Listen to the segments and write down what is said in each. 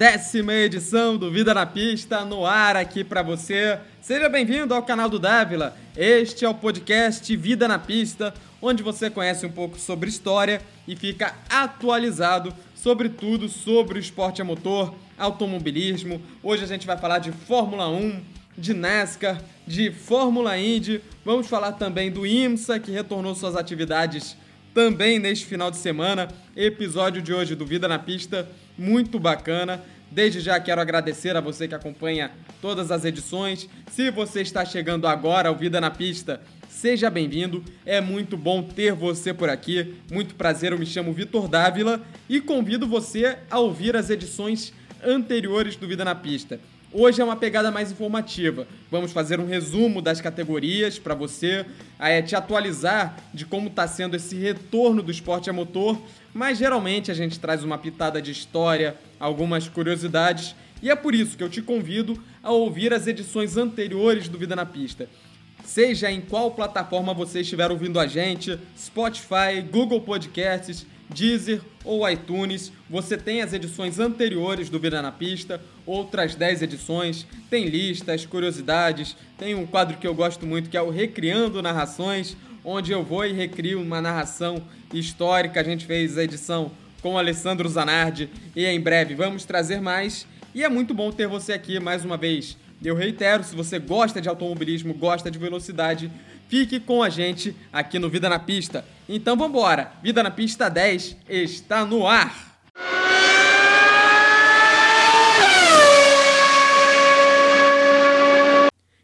décima edição do Vida na Pista no ar aqui para você. Seja bem-vindo ao canal do Dávila. Este é o podcast Vida na Pista, onde você conhece um pouco sobre história e fica atualizado sobre tudo sobre o esporte a motor, automobilismo. Hoje a gente vai falar de Fórmula 1, de NASCAR, de Fórmula Indy. Vamos falar também do IMSA, que retornou suas atividades também neste final de semana. Episódio de hoje do Vida na Pista, muito bacana. Desde já quero agradecer a você que acompanha todas as edições. Se você está chegando agora ao Vida na Pista, seja bem-vindo. É muito bom ter você por aqui. Muito prazer, eu me chamo Vitor Dávila e convido você a ouvir as edições anteriores do Vida na Pista. Hoje é uma pegada mais informativa. Vamos fazer um resumo das categorias para você, é, te atualizar de como está sendo esse retorno do esporte a motor, mas geralmente a gente traz uma pitada de história, algumas curiosidades, e é por isso que eu te convido a ouvir as edições anteriores do Vida na Pista. Seja em qual plataforma você estiver ouvindo a gente, Spotify, Google Podcasts, Deezer ou iTunes. Você tem as edições anteriores do Vida na Pista, outras 10 edições, tem listas, curiosidades, tem um quadro que eu gosto muito que é o Recriando Narrações, onde eu vou e recrio uma narração histórica. A gente fez a edição com o Alessandro Zanardi e em breve vamos trazer mais. E é muito bom ter você aqui mais uma vez. Eu reitero, se você gosta de automobilismo, gosta de velocidade, Fique com a gente aqui no Vida na Pista. Então vambora! Vida na Pista 10 está no ar!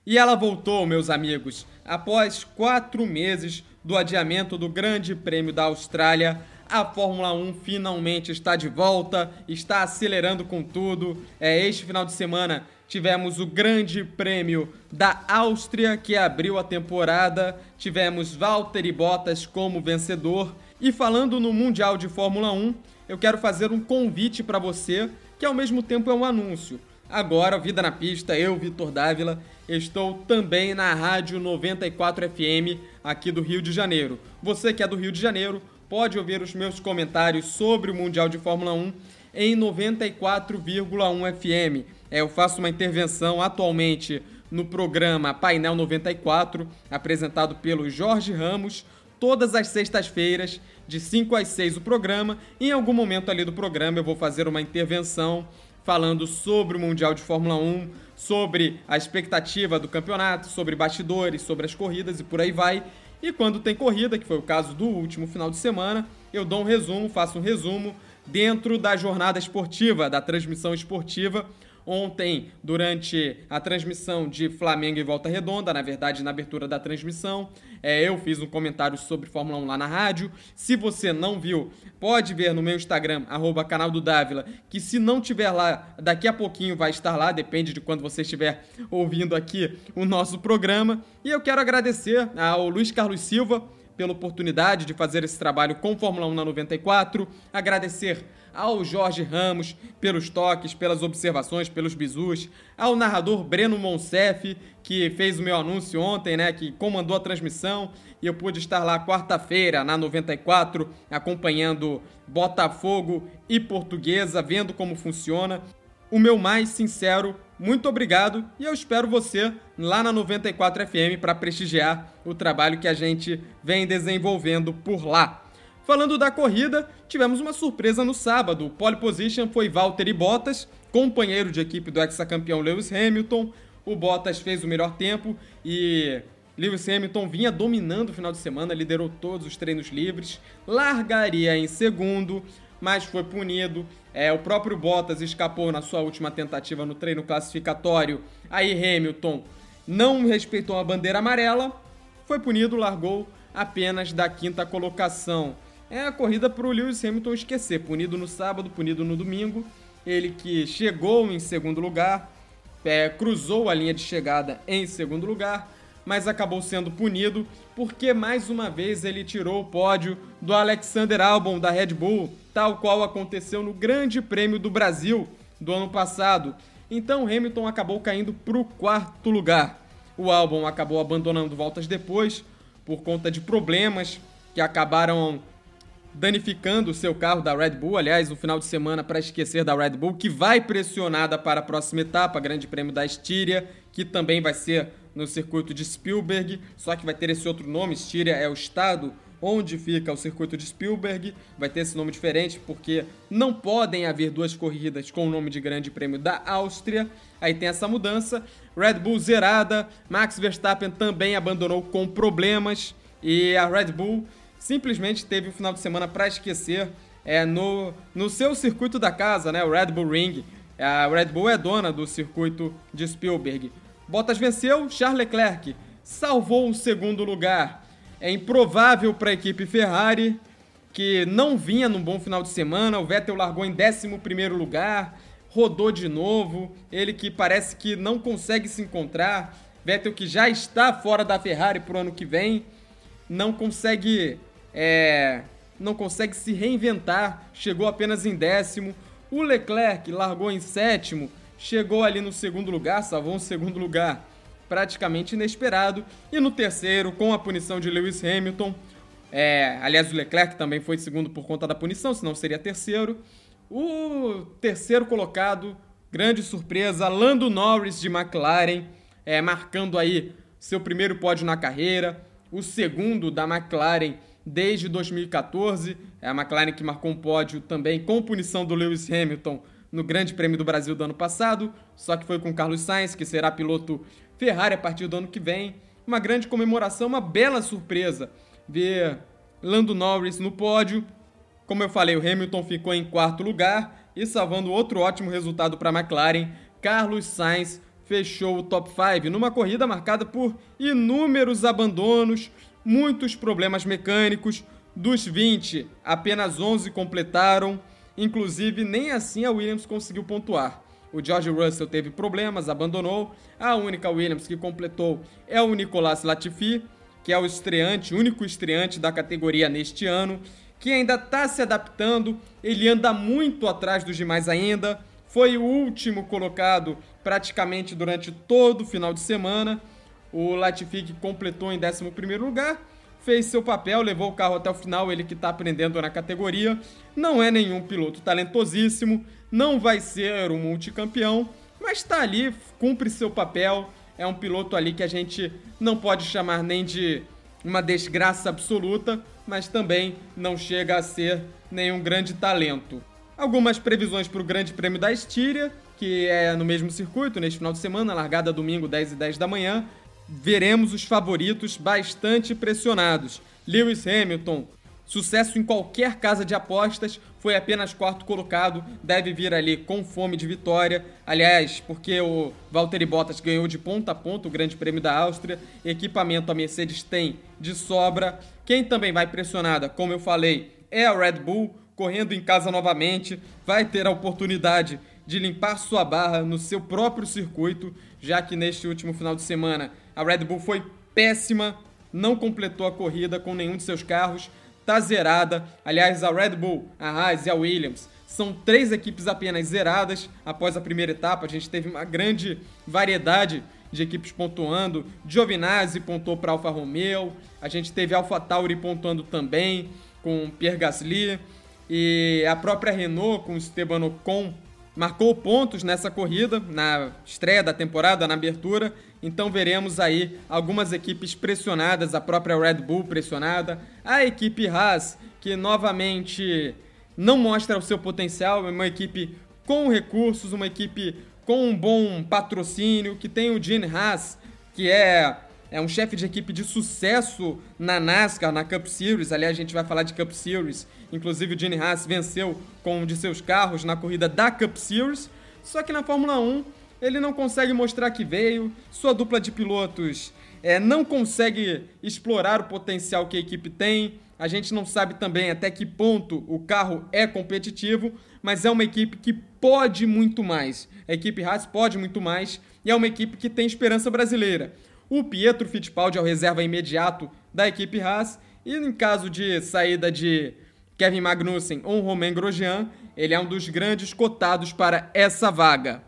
E ela voltou, meus amigos, após quatro meses do adiamento do Grande Prêmio da Austrália. A Fórmula 1 finalmente está de volta, está acelerando com tudo. É, este final de semana tivemos o Grande Prêmio da Áustria, que abriu a temporada, tivemos Valtteri Bottas como vencedor. E falando no Mundial de Fórmula 1, eu quero fazer um convite para você, que ao mesmo tempo é um anúncio. Agora, Vida na Pista, eu, Vitor Dávila, estou também na Rádio 94 FM aqui do Rio de Janeiro. Você que é do Rio de Janeiro, pode ouvir os meus comentários sobre o Mundial de Fórmula 1 em 94,1 FM. É, eu faço uma intervenção atualmente no programa Painel 94, apresentado pelo Jorge Ramos, todas as sextas-feiras, de 5 às 6 o programa. Em algum momento ali do programa eu vou fazer uma intervenção falando sobre o Mundial de Fórmula 1, sobre a expectativa do campeonato, sobre bastidores, sobre as corridas e por aí vai. E quando tem corrida, que foi o caso do último final de semana, eu dou um resumo, faço um resumo dentro da jornada esportiva, da transmissão esportiva, Ontem, durante a transmissão de Flamengo e Volta Redonda, na verdade, na abertura da transmissão, é, eu fiz um comentário sobre Fórmula 1 lá na rádio. Se você não viu, pode ver no meu Instagram, arroba canal do Dávila, que se não tiver lá, daqui a pouquinho vai estar lá, depende de quando você estiver ouvindo aqui o nosso programa. E eu quero agradecer ao Luiz Carlos Silva pela oportunidade de fazer esse trabalho com Fórmula 1 na 94, agradecer ao Jorge Ramos pelos toques, pelas observações, pelos bizus, ao narrador Breno Monsef, que fez o meu anúncio ontem, né, que comandou a transmissão, e eu pude estar lá quarta-feira na 94 acompanhando Botafogo e Portuguesa, vendo como funciona. O meu mais sincero muito obrigado e eu espero você lá na 94 FM para prestigiar o trabalho que a gente vem desenvolvendo por lá. Falando da corrida, tivemos uma surpresa no sábado. O pole position foi Valtteri Bottas, companheiro de equipe do ex-campeão Lewis Hamilton. O Bottas fez o melhor tempo e Lewis Hamilton vinha dominando o final de semana, liderou todos os treinos livres, largaria em segundo, mas foi punido. É, o próprio Bottas escapou na sua última tentativa no treino classificatório. Aí Hamilton não respeitou a bandeira amarela, foi punido, largou apenas da quinta colocação é a corrida para o Lewis Hamilton esquecer. Punido no sábado, punido no domingo. Ele que chegou em segundo lugar, é, cruzou a linha de chegada em segundo lugar, mas acabou sendo punido porque mais uma vez ele tirou o pódio do Alexander Albon da Red Bull, tal qual aconteceu no Grande Prêmio do Brasil do ano passado. Então Hamilton acabou caindo para o quarto lugar. O Albon acabou abandonando voltas depois por conta de problemas que acabaram danificando o seu carro da Red Bull. Aliás, um final de semana para esquecer da Red Bull, que vai pressionada para a próxima etapa, Grande Prêmio da Estíria, que também vai ser no circuito de Spielberg, só que vai ter esse outro nome. Estíria é o estado onde fica o circuito de Spielberg. Vai ter esse nome diferente porque não podem haver duas corridas com o nome de Grande Prêmio da Áustria. Aí tem essa mudança. Red Bull zerada, Max Verstappen também abandonou com problemas e a Red Bull simplesmente teve o final de semana para esquecer é, no, no seu circuito da casa, né, o Red Bull Ring. A Red Bull é dona do circuito de Spielberg. Bottas venceu, Charles Leclerc salvou o segundo lugar. É improvável para a equipe Ferrari, que não vinha num bom final de semana. O Vettel largou em 11 lugar, rodou de novo. Ele que parece que não consegue se encontrar. Vettel que já está fora da Ferrari para o ano que vem, não consegue é, não consegue se reinventar, chegou apenas em décimo. O Leclerc largou em sétimo, chegou ali no segundo lugar, salvou um segundo lugar praticamente inesperado. E no terceiro, com a punição de Lewis Hamilton, é, aliás, o Leclerc também foi segundo por conta da punição, senão seria terceiro. O terceiro colocado, grande surpresa, Lando Norris de McLaren, é, marcando aí seu primeiro pódio na carreira, o segundo da McLaren desde 2014. É a McLaren que marcou um pódio também com punição do Lewis Hamilton no Grande Prêmio do Brasil do ano passado, só que foi com Carlos Sainz, que será piloto Ferrari a partir do ano que vem. Uma grande comemoração, uma bela surpresa ver Lando Norris no pódio. Como eu falei, o Hamilton ficou em quarto lugar e salvando outro ótimo resultado para a McLaren, Carlos Sainz fechou o top 5 numa corrida marcada por inúmeros abandonos, muitos problemas mecânicos. Dos 20, apenas 11 completaram, inclusive nem assim a Williams conseguiu pontuar. O George Russell teve problemas, abandonou. A única Williams que completou é o Nicolas Latifi, que é o estreante, único estreante da categoria neste ano, que ainda está se adaptando. Ele anda muito atrás dos demais ainda. Foi o último colocado praticamente durante todo o final de semana. O Latifi completou em 11 lugar, fez seu papel, levou o carro até o final, ele que está aprendendo na categoria. Não é nenhum piloto talentosíssimo, não vai ser um multicampeão, mas está ali, cumpre seu papel. É um piloto ali que a gente não pode chamar nem de uma desgraça absoluta, mas também não chega a ser nenhum grande talento. Algumas previsões para o Grande Prêmio da Estíria, que é no mesmo circuito, neste final de semana, largada domingo 10 e 10 da manhã veremos os favoritos bastante pressionados. Lewis Hamilton, sucesso em qualquer casa de apostas, foi apenas quarto colocado, deve vir ali com fome de vitória. Aliás, porque o Valtteri Bottas ganhou de ponta a ponta o Grande Prêmio da Áustria, equipamento a Mercedes tem de sobra. Quem também vai pressionada, como eu falei, é a Red Bull, correndo em casa novamente, vai ter a oportunidade de limpar sua barra no seu próprio circuito, já que neste último final de semana a Red Bull foi péssima, não completou a corrida com nenhum de seus carros, tá zerada. Aliás, a Red Bull, a Haas e a Williams são três equipes apenas zeradas após a primeira etapa. A gente teve uma grande variedade de equipes pontuando. Giovinazzi pontuou para Alfa Romeo, a gente teve Alfa Tauri pontuando também com Pierre Gasly e a própria Renault com Esteban Ocon marcou pontos nessa corrida, na estreia da temporada, na abertura. Então veremos aí algumas equipes pressionadas, a própria Red Bull pressionada, a equipe Haas, que novamente não mostra o seu potencial, é uma equipe com recursos, uma equipe com um bom patrocínio, que tem o Gene Haas, que é é um chefe de equipe de sucesso na NASCAR, na Cup Series. Aliás, a gente vai falar de Cup Series. Inclusive, o Gene Haas venceu com um de seus carros na corrida da Cup Series. Só que na Fórmula 1, ele não consegue mostrar que veio. Sua dupla de pilotos é, não consegue explorar o potencial que a equipe tem. A gente não sabe também até que ponto o carro é competitivo, mas é uma equipe que pode muito mais. A equipe Haas pode muito mais e é uma equipe que tem esperança brasileira. O Pietro Fittipaldi é o reserva imediato da equipe Haas. E em caso de saída de Kevin Magnussen ou Romain Grosjean, ele é um dos grandes cotados para essa vaga.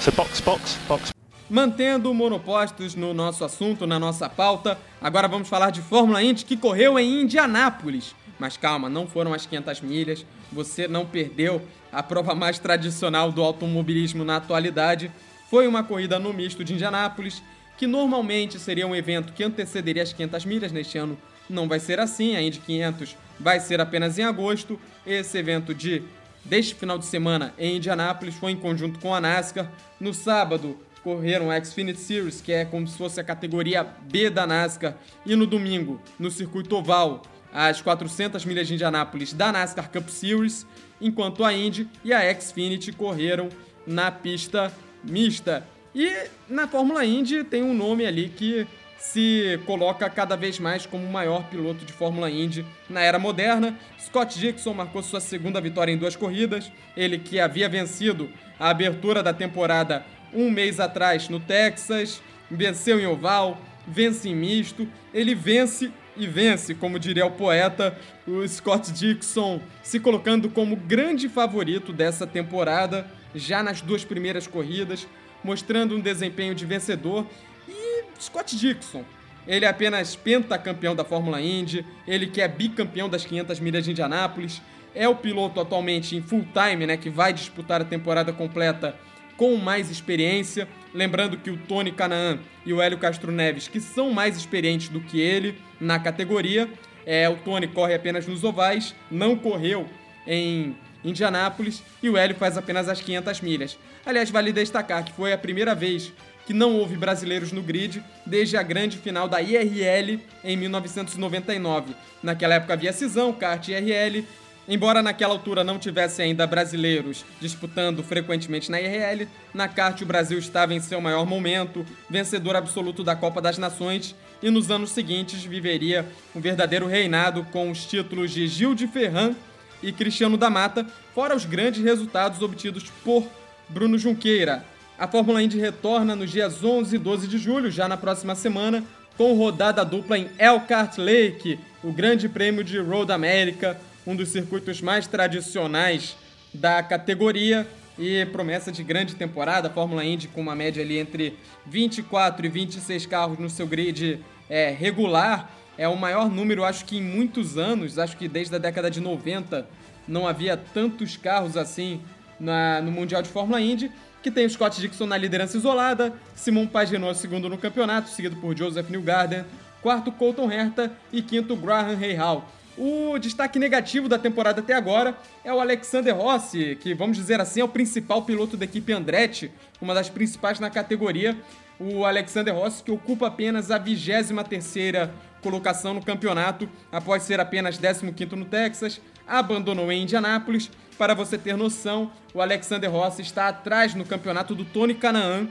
So box, box, box. Mantendo monopostos no nosso assunto, na nossa pauta, agora vamos falar de Fórmula Indy que correu em Indianápolis. Mas calma, não foram as 500 milhas, você não perdeu a prova mais tradicional do automobilismo na atualidade. Foi uma corrida no misto de Indianápolis, que normalmente seria um evento que antecederia as 500 milhas. Neste ano não vai ser assim, a Indy 500 vai ser apenas em agosto. Esse evento de deste final de semana em Indianápolis foi em conjunto com a NASCAR. No sábado, correram a Xfinity Series, que é como se fosse a categoria B da NASCAR, e no domingo, no circuito oval, as 400 milhas de Indianápolis da NASCAR Cup Series, enquanto a Indy e a Xfinity correram na pista mista. E na Fórmula Indy tem um nome ali que se coloca cada vez mais como o maior piloto de Fórmula Indy na era moderna. Scott Dixon marcou sua segunda vitória em duas corridas. Ele que havia vencido a abertura da temporada um mês atrás no Texas, venceu em oval, vence em misto, ele vence e vence, como diria o poeta, o Scott Dixon, se colocando como grande favorito dessa temporada, já nas duas primeiras corridas, mostrando um desempenho de vencedor. E Scott Dixon, ele é apenas pentacampeão da Fórmula Indy, ele que é bicampeão das 500 milhas de Indianápolis, é o piloto atualmente em full time, né, que vai disputar a temporada completa com mais experiência. Lembrando que o Tony Canaan e o Hélio Castro Neves, que são mais experientes do que ele na categoria, é, o Tony corre apenas nos ovais, não correu em Indianápolis e o Hélio faz apenas as 500 milhas. Aliás, vale destacar que foi a primeira vez que não houve brasileiros no grid desde a grande final da IRL em 1999. Naquela época havia cisão, kart e IRL, Embora naquela altura não tivesse ainda brasileiros disputando frequentemente na IRL, na kart o Brasil estava em seu maior momento, vencedor absoluto da Copa das Nações, e nos anos seguintes viveria um verdadeiro reinado com os títulos de Gil de Ferran e Cristiano da Mata, fora os grandes resultados obtidos por Bruno Junqueira. A Fórmula Indy retorna nos dias 11 e 12 de julho, já na próxima semana, com rodada dupla em Elkhart Lake, o Grande Prêmio de Road America, um dos circuitos mais tradicionais da categoria e promessa de grande temporada. A Fórmula Indy com uma média ali entre 24 e 26 carros no seu grid é, regular. É o maior número, acho que em muitos anos, acho que desde a década de 90 não havia tantos carros assim na, no Mundial de Fórmula Indy, que tem o Scott Dixon na liderança isolada, Simon Pagenaud segundo no campeonato, seguido por Joseph Newgarden, quarto Colton Herta e quinto Graham Rahal. O destaque negativo da temporada até agora é o Alexander Rossi, que vamos dizer assim é o principal piloto da equipe Andretti, uma das principais na categoria. O Alexander Rossi que ocupa apenas a 23ª colocação no campeonato, após ser apenas 15º no Texas, abandonou em Indianápolis. Para você ter noção, o Alexander Rossi está atrás no campeonato do Tony Canaan,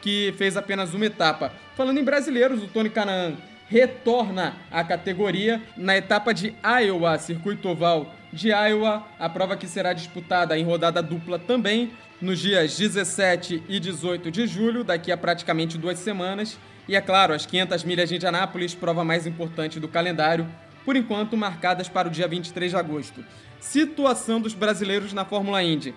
que fez apenas uma etapa. Falando em brasileiros, o Tony Canaan retorna à categoria na etapa de Iowa, circuito oval de Iowa, a prova que será disputada em rodada dupla também nos dias 17 e 18 de julho, daqui a praticamente duas semanas. E é claro, as 500 milhas de Indianápolis, prova mais importante do calendário, por enquanto marcadas para o dia 23 de agosto. Situação dos brasileiros na Fórmula Indy.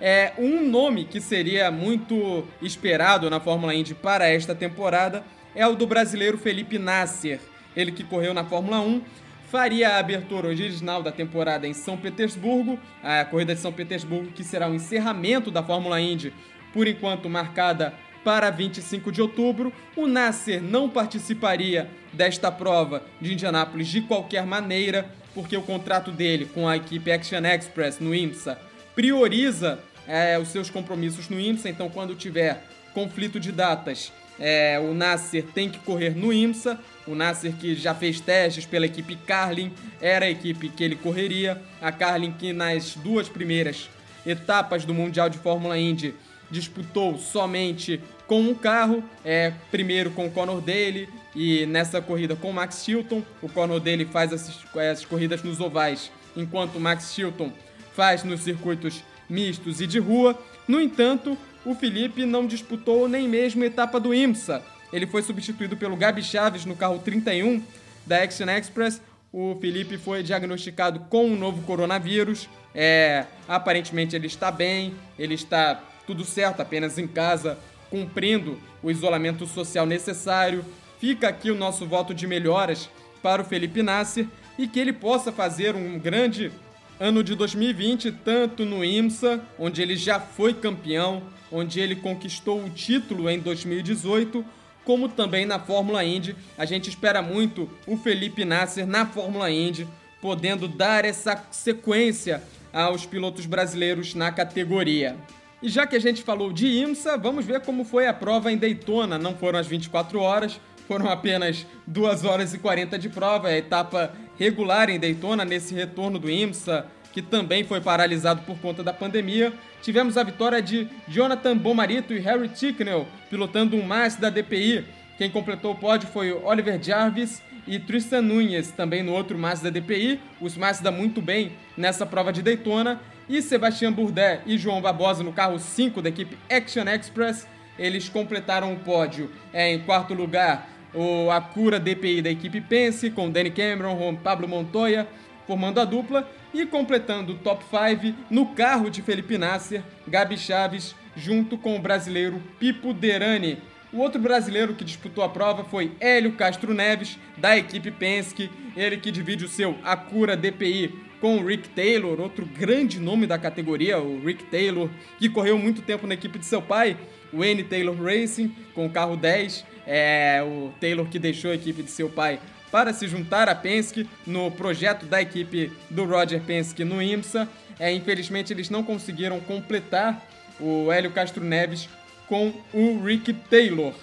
É um nome que seria muito esperado na Fórmula Indy para esta temporada é o do brasileiro Felipe Nasser, ele que correu na Fórmula 1, faria a abertura original da temporada em São Petersburgo, a corrida de São Petersburgo que será o encerramento da Fórmula Indy, por enquanto marcada para 25 de outubro. O Nasser não participaria desta prova de Indianápolis de qualquer maneira, porque o contrato dele com a equipe Action Express no IMSA prioriza é, os seus compromissos no IMSA, então quando tiver conflito de datas é, o Nasser tem que correr no IMSA. O Nasser que já fez testes pela equipe Carlin, era a equipe que ele correria. A Carlin que nas duas primeiras etapas do Mundial de Fórmula Indy disputou somente com um carro, é, primeiro com o Conor Daly e nessa corrida com o Max Chilton. O Conor Daly faz essas, essas corridas nos ovais, enquanto o Max Chilton faz nos circuitos mistos e de rua. No entanto, o Felipe não disputou nem mesmo a etapa do IMSA. Ele foi substituído pelo Gabi Chaves no carro 31 da Action Express. O Felipe foi diagnosticado com um novo coronavírus. É, aparentemente ele está bem, ele está tudo certo, apenas em casa cumprindo o isolamento social necessário. Fica aqui o nosso voto de melhoras para o Felipe Nasser e que ele possa fazer um grande ano de 2020, tanto no IMSA, onde ele já foi campeão, onde ele conquistou o título em 2018, como também na Fórmula Indy. A gente espera muito o Felipe Nasser na Fórmula Indy, podendo dar essa sequência aos pilotos brasileiros na categoria. E já que a gente falou de IMSA, vamos ver como foi a prova em Daytona. Não foram as 24 horas, foram apenas 2 horas e 40 de prova, a etapa regular em Daytona nesse retorno do IMSA, que também foi paralisado por conta da pandemia. Tivemos a vitória de Jonathan Bomarito e Harry Ticknell pilotando um Mazda DPI. Quem completou o pódio foi Oliver Jarvis e Tristan Nunes, também no outro Mazda DPI. Os Mazda muito bem nessa prova de Daytona e Sebastian Bourdais e João Barbosa no carro 5 da equipe Action Express. Eles completaram o pódio é, em quarto lugar o Acura DPI da equipe Pense, com Danny Cameron, Juan Pablo Montoya, formando a dupla, e completando o top 5 no carro de Felipe Nasser, Gabi Chaves, junto com o brasileiro Pipo Derani. O outro brasileiro que disputou a prova foi Hélio Castro Neves, da equipe Penske, ele que divide o seu Acura DPI com o Rick Taylor, outro grande nome da categoria, o Rick Taylor, que correu muito tempo na equipe de seu pai, o N Taylor Racing, com o carro 10. É, o Taylor que deixou a equipe de seu pai para se juntar à Penske no projeto da equipe do Roger Penske no IMSA. É, infelizmente, eles não conseguiram completar o Hélio Castro Neves com o Rick Taylor.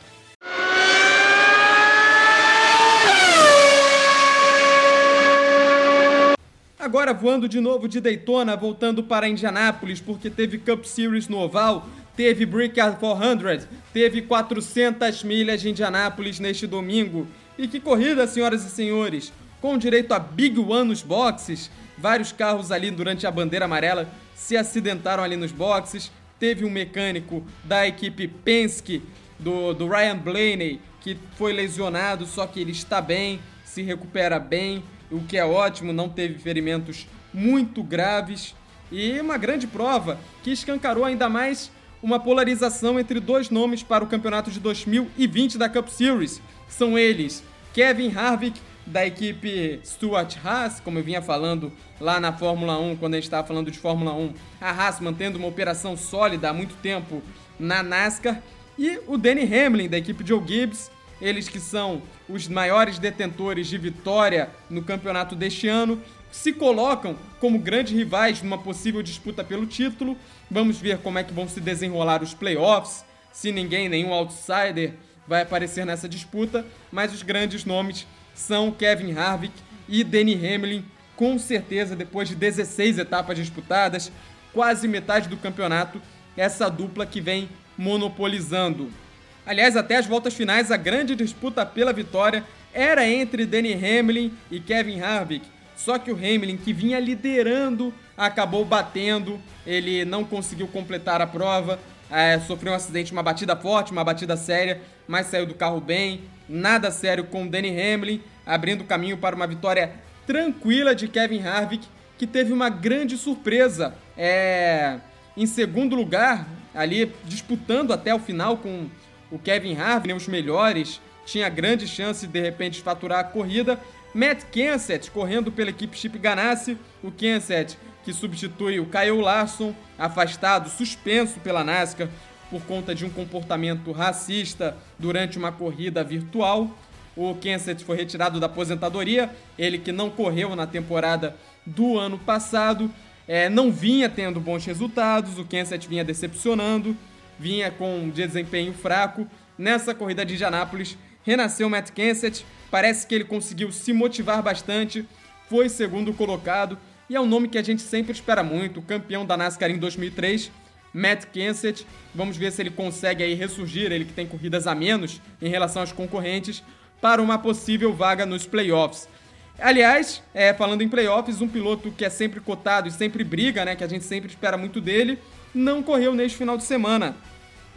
Agora voando de novo de Daytona, voltando para Indianápolis, porque teve Cup Series no Oval, teve Brickyard 400, teve 400 milhas de Indianápolis neste domingo. E que corrida, senhoras e senhores! Com direito a Big One nos boxes, vários carros ali durante a bandeira amarela se acidentaram ali nos boxes. Teve um mecânico da equipe Penske, do, do Ryan Blaney, que foi lesionado, só que ele está bem, se recupera bem o que é ótimo, não teve ferimentos muito graves e uma grande prova que escancarou ainda mais uma polarização entre dois nomes para o campeonato de 2020 da Cup Series. São eles Kevin Harvick, da equipe Stuart Haas, como eu vinha falando lá na Fórmula 1, quando a gente estava falando de Fórmula 1, a Haas mantendo uma operação sólida há muito tempo na NASCAR, e o Danny Hamlin, da equipe Joe Gibbs, eles que são os maiores detentores de vitória no campeonato deste ano, se colocam como grandes rivais numa possível disputa pelo título. Vamos ver como é que vão se desenrolar os playoffs, se ninguém, nenhum outsider vai aparecer nessa disputa, mas os grandes nomes são Kevin Harvick e Denny Hamlin, com certeza depois de 16 etapas disputadas, quase metade do campeonato, essa dupla que vem monopolizando. Aliás, até as voltas finais, a grande disputa pela vitória era entre Danny Hamlin e Kevin Harvick. Só que o Hamlin, que vinha liderando, acabou batendo. Ele não conseguiu completar a prova. É, sofreu um acidente, uma batida forte, uma batida séria, mas saiu do carro bem. Nada sério com o Danny Hamlin, abrindo caminho para uma vitória tranquila de Kevin Harvick, que teve uma grande surpresa. É, em segundo lugar, ali disputando até o final com o Kevin Harvick, né, os melhores, tinha grande chance de, de repente faturar a corrida. Matt Kenseth correndo pela equipe Chip Ganassi, o Kenseth que substitui o Kyle Larson, afastado, suspenso pela NASCAR por conta de um comportamento racista durante uma corrida virtual. O Kenseth foi retirado da aposentadoria, ele que não correu na temporada do ano passado, é, não vinha tendo bons resultados, o Kenseth vinha decepcionando vinha com desempenho fraco. Nessa corrida de Indianápolis, renasceu Matt Kenseth. Parece que ele conseguiu se motivar bastante, foi segundo colocado e é um nome que a gente sempre espera muito, campeão da NASCAR em 2003, Matt Kenseth. Vamos ver se ele consegue aí ressurgir, ele que tem corridas a menos em relação aos concorrentes, para uma possível vaga nos playoffs. Aliás, é, falando em playoffs, um piloto que é sempre cotado e sempre briga, né, que a gente sempre espera muito dele, não correu neste final de semana.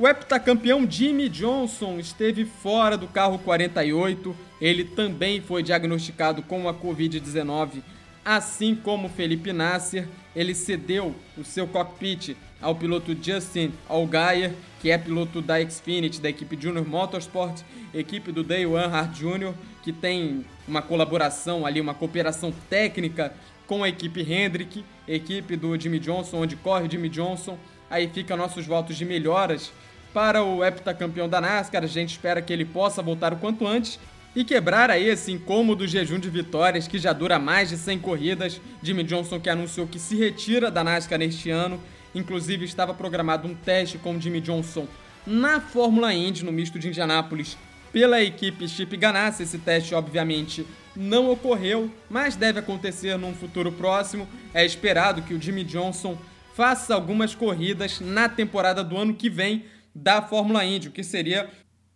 O heptacampeão Jimmy Johnson esteve fora do carro 48. Ele também foi diagnosticado com a Covid-19, assim como Felipe Nasser. Ele cedeu o seu cockpit ao piloto Justin Allgaier, que é piloto da Xfinity, da equipe Junior Motorsport, equipe do Dale Earnhardt Jr., que tem uma colaboração ali, uma cooperação técnica com a equipe Hendrick, equipe do Jimmy Johnson, onde corre o Jimmy Johnson. Aí fica nossos votos de melhoras para o heptacampeão da NASCAR. A gente espera que ele possa voltar o quanto antes e quebrar aí esse incômodo jejum de vitórias que já dura mais de 100 corridas. Jimmy Johnson que anunciou que se retira da NASCAR neste ano. Inclusive estava programado um teste com o Jimmy Johnson na Fórmula Indy no misto de Indianápolis pela equipe Chip Ganassi. Esse teste obviamente não ocorreu, mas deve acontecer num futuro próximo. É esperado que o Jimmy Johnson faça algumas corridas na temporada do ano que vem da Fórmula Indy, o que seria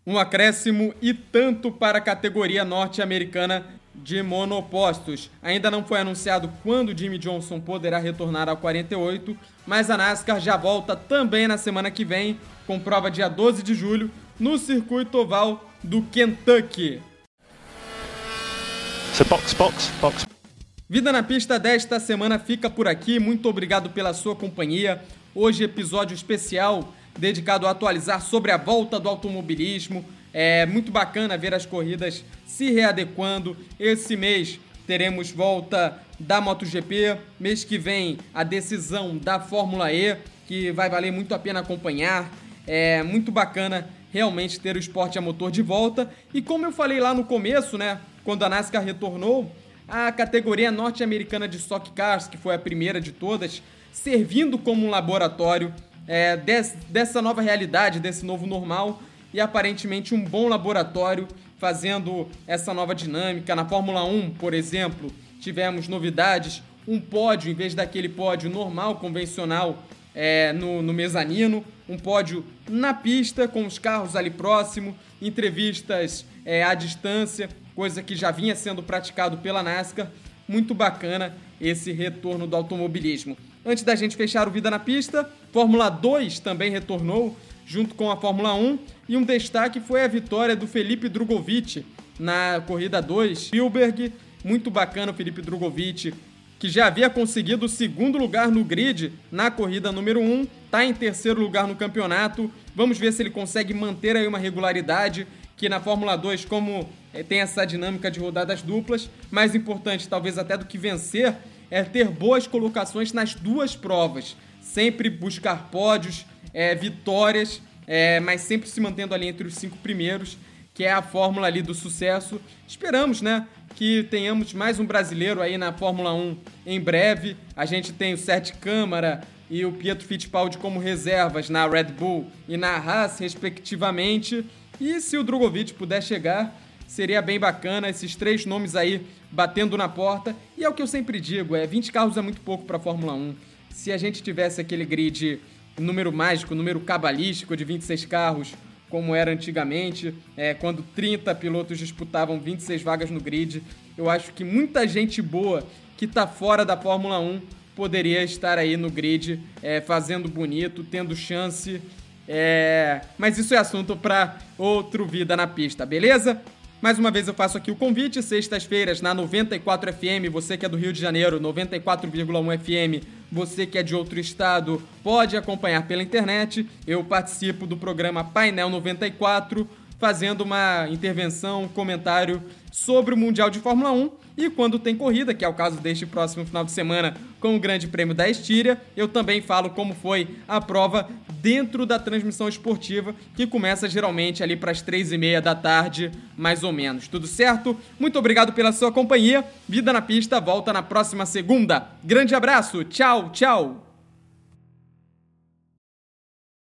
um acréscimo e tanto para a categoria norte-americana de monopostos. Ainda não foi anunciado quando Jimmy Johnson poderá retornar ao 48, mas a NASCAR já volta também na semana que vem, com prova dia 12 de julho, no circuito oval do Kentucky. Box, box, box. Vida na pista desta semana fica por aqui. Muito obrigado pela sua companhia. Hoje episódio especial dedicado a atualizar sobre a volta do automobilismo. É muito bacana ver as corridas se readequando. Esse mês teremos volta da MotoGP, mês que vem a decisão da Fórmula E, que vai valer muito a pena acompanhar. É muito bacana realmente ter o esporte a motor de volta. E como eu falei lá no começo, né, quando a NASCAR retornou, a categoria norte-americana de Stock Cars, que foi a primeira de todas, servindo como um laboratório é, des, dessa nova realidade, desse novo normal e aparentemente um bom laboratório fazendo essa nova dinâmica. Na Fórmula 1, por exemplo, tivemos novidades, um pódio em vez daquele pódio normal, convencional, é, no, no mezanino, um pódio na pista com os carros ali próximo, entrevistas é, à distância, coisa que já vinha sendo praticado pela NASCAR. Muito bacana esse retorno do automobilismo. Antes da gente fechar o Vida na Pista, Fórmula 2 também retornou junto com a Fórmula 1 e um destaque foi a vitória do Felipe Drogovic na corrida 2. Spielberg, muito bacana o Felipe Drogovic, que já havia conseguido o segundo lugar no grid na corrida número 1, está em terceiro lugar no campeonato. Vamos ver se ele consegue manter aí uma regularidade que na Fórmula 2, como é, tem essa dinâmica de rodadas duplas, mais importante talvez até do que vencer, é ter boas colocações nas duas provas. Sempre buscar pódios, é, vitórias, é, mas sempre se mantendo ali entre os cinco primeiros, que é a fórmula ali do sucesso. Esperamos, né, que tenhamos mais um brasileiro aí na Fórmula 1 em breve. A gente tem o Sérgio Câmara e o Pietro Fittipaldi como reservas na Red Bull e na Haas, respectivamente. E se o Drogovic puder chegar, seria bem bacana esses três nomes aí batendo na porta. E é o que eu sempre digo, é 20 carros é muito pouco para Fórmula 1. Se a gente tivesse aquele grid número mágico, número cabalístico de 26 carros, como era antigamente, é, quando 30 pilotos disputavam 26 vagas no grid, eu acho que muita gente boa que está fora da Fórmula 1 poderia estar aí no grid, é, fazendo bonito, tendo chance. É... Mas isso é assunto para outro Vida na Pista, beleza? Mais uma vez eu faço aqui o convite, sextas-feiras na 94 FM, você que é do Rio de Janeiro, 94,1 FM, você que é de outro estado, pode acompanhar pela internet. Eu participo do programa Painel 94 fazendo uma intervenção, um comentário sobre o Mundial de Fórmula 1 e quando tem corrida, que é o caso deste próximo final de semana com o Grande Prêmio da Estíria, eu também falo como foi a prova dentro da transmissão esportiva, que começa geralmente ali para as três e meia da tarde, mais ou menos. Tudo certo? Muito obrigado pela sua companhia. Vida na pista volta na próxima segunda. Grande abraço, tchau, tchau!